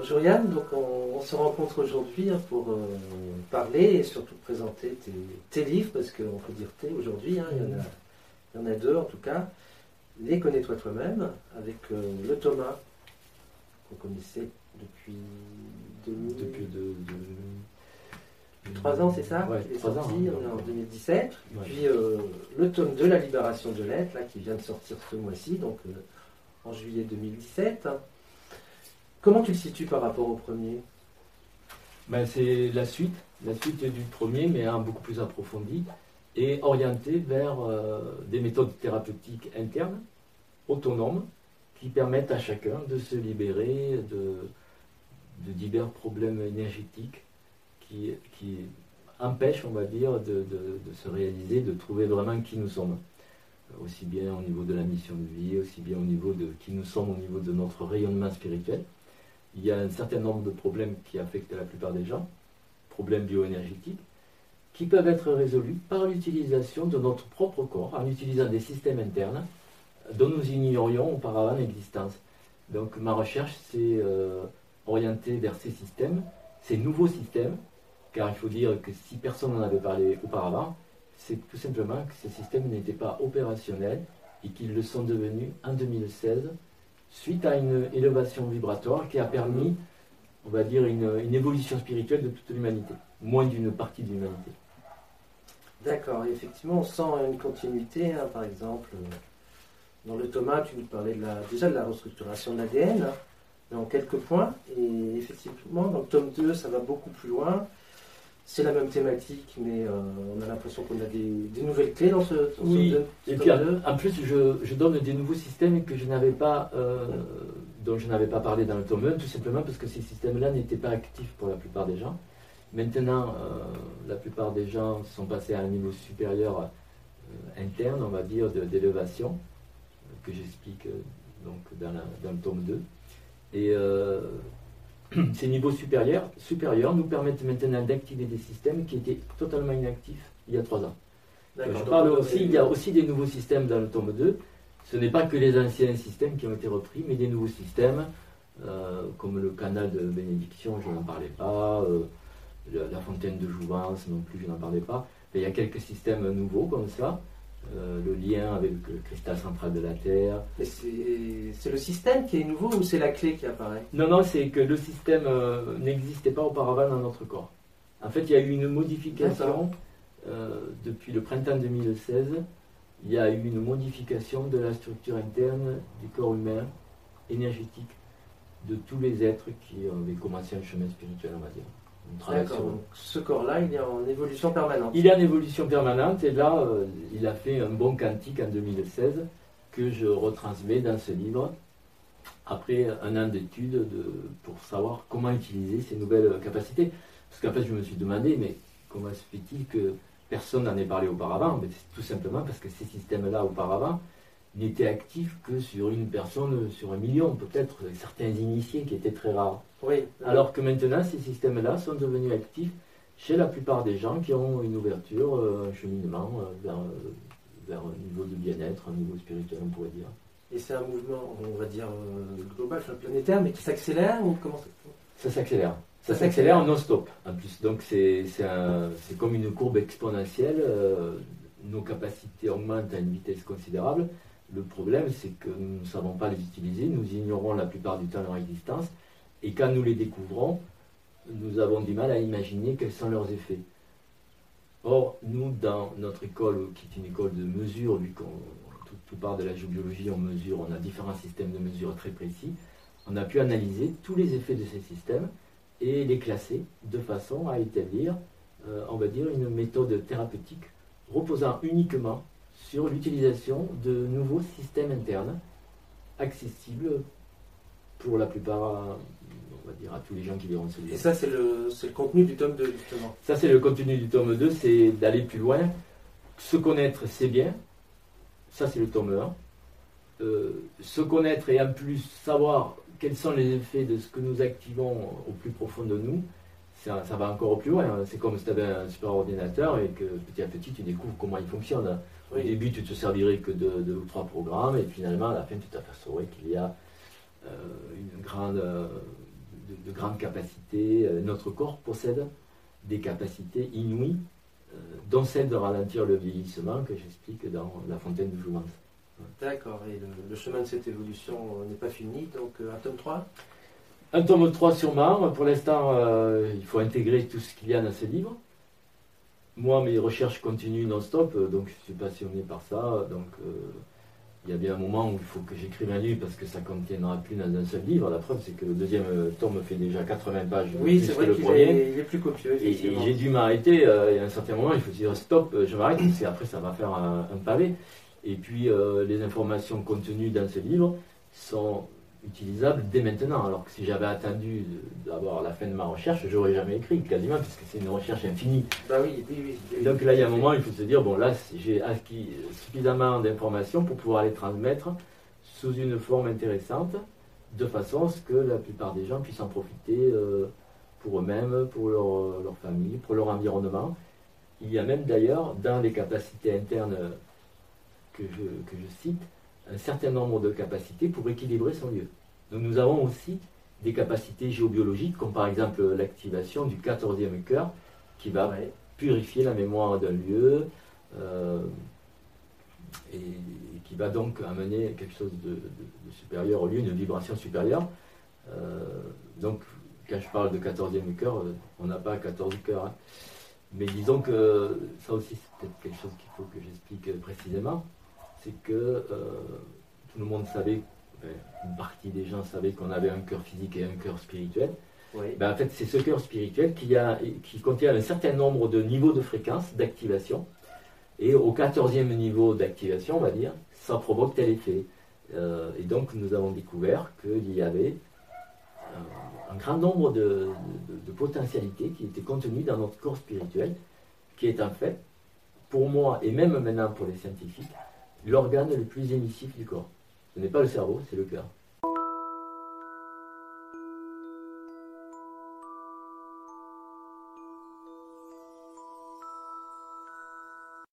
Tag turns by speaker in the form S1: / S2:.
S1: Bonjour Yann, donc on, se rencontre aujourd'hui hein, pour euh, parler et surtout présenter tes, livres, parce qu'on peut dire tes aujourd'hui, hein, il, y en a, deux en tout cas. Les Connais-toi toi-même, avec euh, le Thomas, qu'on connaissait depuis
S2: Depuis de,
S1: Trois ans, c'est ça
S2: ouais,
S1: Il est
S2: sorti,
S1: ans, on est en 2017. Puis euh, le tome de la libération de l'être, là, qui vient de sortir ce mois-ci, donc en juillet 2017. Comment tu le situes par rapport au premier?
S2: Ben, C'est la suite, la suite du premier, mais un beaucoup plus approfondi et orienté vers euh, des méthodes thérapeutiques internes, autonomes, qui permettent à chacun de se libérer de, divers problèmes énergétiques qui, empêchent, on va dire, de, se réaliser, de trouver vraiment qui nous sommes. Aussi bien au niveau de la mission de vie, aussi bien au niveau de qui nous sommes, au niveau de notre rayonnement spirituel il y a un certain nombre de problèmes qui affectent la plupart des gens, problèmes bioénergétiques, qui peuvent être résolus par l'utilisation de notre propre corps, en utilisant des systèmes internes dont nous ignorions auparavant l'existence. Donc ma recherche s'est euh, orientée vers ces systèmes, ces nouveaux systèmes, car il faut dire que si personne n'en avait parlé auparavant, c'est tout simplement que ces systèmes n'étaient pas opérationnels et qu'ils le sont devenus en 2016 suite à une élévation vibratoire qui a permis, on va dire, une, évolution spirituelle de toute l'humanité, moins d'une partie de l'humanité.
S1: D'accord, effectivement, on sent une continuité, hein, par exemple, euh, dans le Thomas, tu nous parlais de la, déjà de la restructuration de l'ADN, hein, en quelques points, et effectivement, dans le tome 2, ça va beaucoup plus loin, c'est la même thématique, mais euh, on a l'impression qu'on a des, nouvelles clés dans ce,
S2: oui. et puis en plus, je, donne des nouveaux systèmes que je n'avais pas, euh, dont je n'avais pas parlé dans le tome 1, tout simplement parce que ces systèmes-là n'étaient pas actifs pour la plupart des gens. Maintenant, euh, la plupart des gens sont passés à un niveau supérieur interne, on va dire, d'élévation, que j'explique donc dans, dans, le tome 2. Et ces niveaux supérieurs, supérieurs nous permettent maintenant d'activer des systèmes qui étaient totalement inactifs il y a trois ans. Je parle aussi, il y a aussi des nouveaux systèmes dans le tome 2. Ce n'est pas que les anciens systèmes qui ont été repris, mais des nouveaux systèmes, euh, comme le canal de bénédiction, je n'en parlais pas, euh, la, fontaine de jouvence non plus, je n'en parlais pas. il y a quelques systèmes nouveaux comme ça. Euh, le lien avec le cristal central de la Terre.
S1: C'est le système qui est nouveau ou c'est la clé qui apparaît?
S2: Non, non, c'est que le système euh, n'existait pas auparavant dans notre corps. En fait, il y a eu une modification euh, depuis le printemps 2016. Il y a eu une modification de la structure interne du corps humain, énergétique, de tous les êtres qui avaient commencé un chemin spirituel, on va dire.
S1: D'accord. ce corps-là, il est en évolution permanente.
S2: Il est en évolution permanente et là, euh, il a fait un bon quantique en 2016 que je retransmets dans ce livre après un an d'études pour savoir comment utiliser ces nouvelles capacités. Parce qu'en fait, je me suis demandé, mais comment se fait-il que personne n'en ait parlé auparavant? Mais C'est tout simplement parce que ces systèmes-là, auparavant, n'étaient actifs que sur une personne, sur un million, peut-être certains initiés qui étaient très rares.
S1: Oui.
S2: Alors que maintenant, ces systèmes-là sont devenus actifs chez la plupart des gens qui ont une ouverture, euh, un cheminement euh, vers, euh, vers un niveau de bien-être, un niveau spirituel, on pourrait dire.
S1: Et c'est un mouvement, on va dire, global, planétaire, mais qui s'accélère ou comment
S2: ça s'accélère. Ça s'accélère en non-stop, en plus. Donc c'est comme une courbe exponentielle. nos capacités augmentent à une vitesse considérable. Le problème, c'est que nous ne savons pas les utiliser, nous ignorons la plupart du temps leur existence. Et quand nous les découvrons, nous avons du mal à imaginer quels sont leurs effets. Or, nous, dans notre école, qui est une école de mesure, vu qu'on tout, part de la géobiologie, on mesure, on a différents systèmes de mesure très précis, on a pu analyser tous les effets de ces systèmes et les classer de façon à établir, euh, on va dire, une méthode thérapeutique reposant uniquement sur l'utilisation de nouveaux systèmes internes accessibles pour la plupart on va dire, à tous les gens qui verront ce livre.
S1: Et ça, c'est le, le, contenu du tome 2, justement.
S2: Ça, c'est le contenu du tome 2, c'est d'aller plus loin. Se connaître, c'est bien. Ça, c'est le tome 1. Euh, se connaître et en plus savoir quels sont les effets de ce que nous activons au plus profond de nous, ça, ça va encore plus loin. C'est comme si tu avais un super ordinateur et que petit à petit, tu découvres comment il fonctionne. Au début, tu te servirais que de deux ou trois programmes et finalement, à la fin, tu t'apercevrais qu'il y a euh, une grande de, grandes capacités. Euh, notre corps possède des capacités inouïes, euh, dont celle de ralentir le vieillissement que j'explique dans La Fontaine de Jouvence.
S1: D'accord, et le, chemin de cette évolution n'est pas fini, donc un tome 3
S2: Un tome 3 sûrement. Pour l'instant, il faut intégrer tout ce qu'il y a dans ce livre. Moi, mes recherches continuent non-stop, donc je suis passionné par ça. Donc, il y a bien un moment où il faut que j'écrive un livre parce que ça ne contiendra plus dans un seul livre. La preuve, c'est que le deuxième euh, tome fait déjà 80 pages.
S1: Oui, c'est vrai qu'il est, est, plus copieux.
S2: Et, j'ai dû m'arrêter. Euh, il y a un certain moment, il faut dire stop, euh, je m'arrête, parce qu'après, ça va faire un, pavé. Et puis, les informations contenues dans ce livre sont utilisable dès maintenant. Alors que si j'avais attendu d'avoir la fin de ma recherche, j'aurais jamais écrit, quasiment, puisque c'est une recherche infinie.
S1: Bah oui, oui,
S2: oui, Donc là, il y a un moment, il faut se dire, bon là, j'ai acquis suffisamment d'informations pour pouvoir les transmettre sous une forme intéressante, de façon à ce que la plupart des gens puissent en profiter euh, pour eux-mêmes, pour leur, leur, famille, pour leur environnement. Il y a même d'ailleurs, dans les capacités internes que je, que je cite, un certain nombre de capacités pour équilibrer son lieu. Donc nous avons aussi des capacités géobiologiques, comme par exemple l'activation du 14e cœur, qui va purifier la mémoire d'un lieu euh, et, qui va donc amener quelque chose de, supérieur au lieu, une vibration supérieure. Euh, donc quand je parle de 14e cœur, euh, on n'a pas 14 cœurs. Hein. Mais disons que ça aussi c'est peut-être quelque chose qu'il faut que j'explique précisément c'est que euh, tout le monde savait, une partie des gens savaient qu'on avait un cœur physique et un cœur spirituel. Ben, en fait, c'est ce cœur spirituel qui, a, qui contient un certain nombre de niveaux de fréquence d'activation. Et au 14e niveau d'activation, on va dire, ça provoque tel effet. Euh, et donc, nous avons découvert qu'il y avait un, grand nombre de, de, potentialités qui étaient contenues dans notre corps spirituel, qui est en fait, pour moi, et même maintenant pour les scientifiques, l'organe le plus émissif du corps. Ce n'est pas le cerveau, c'est le cœur.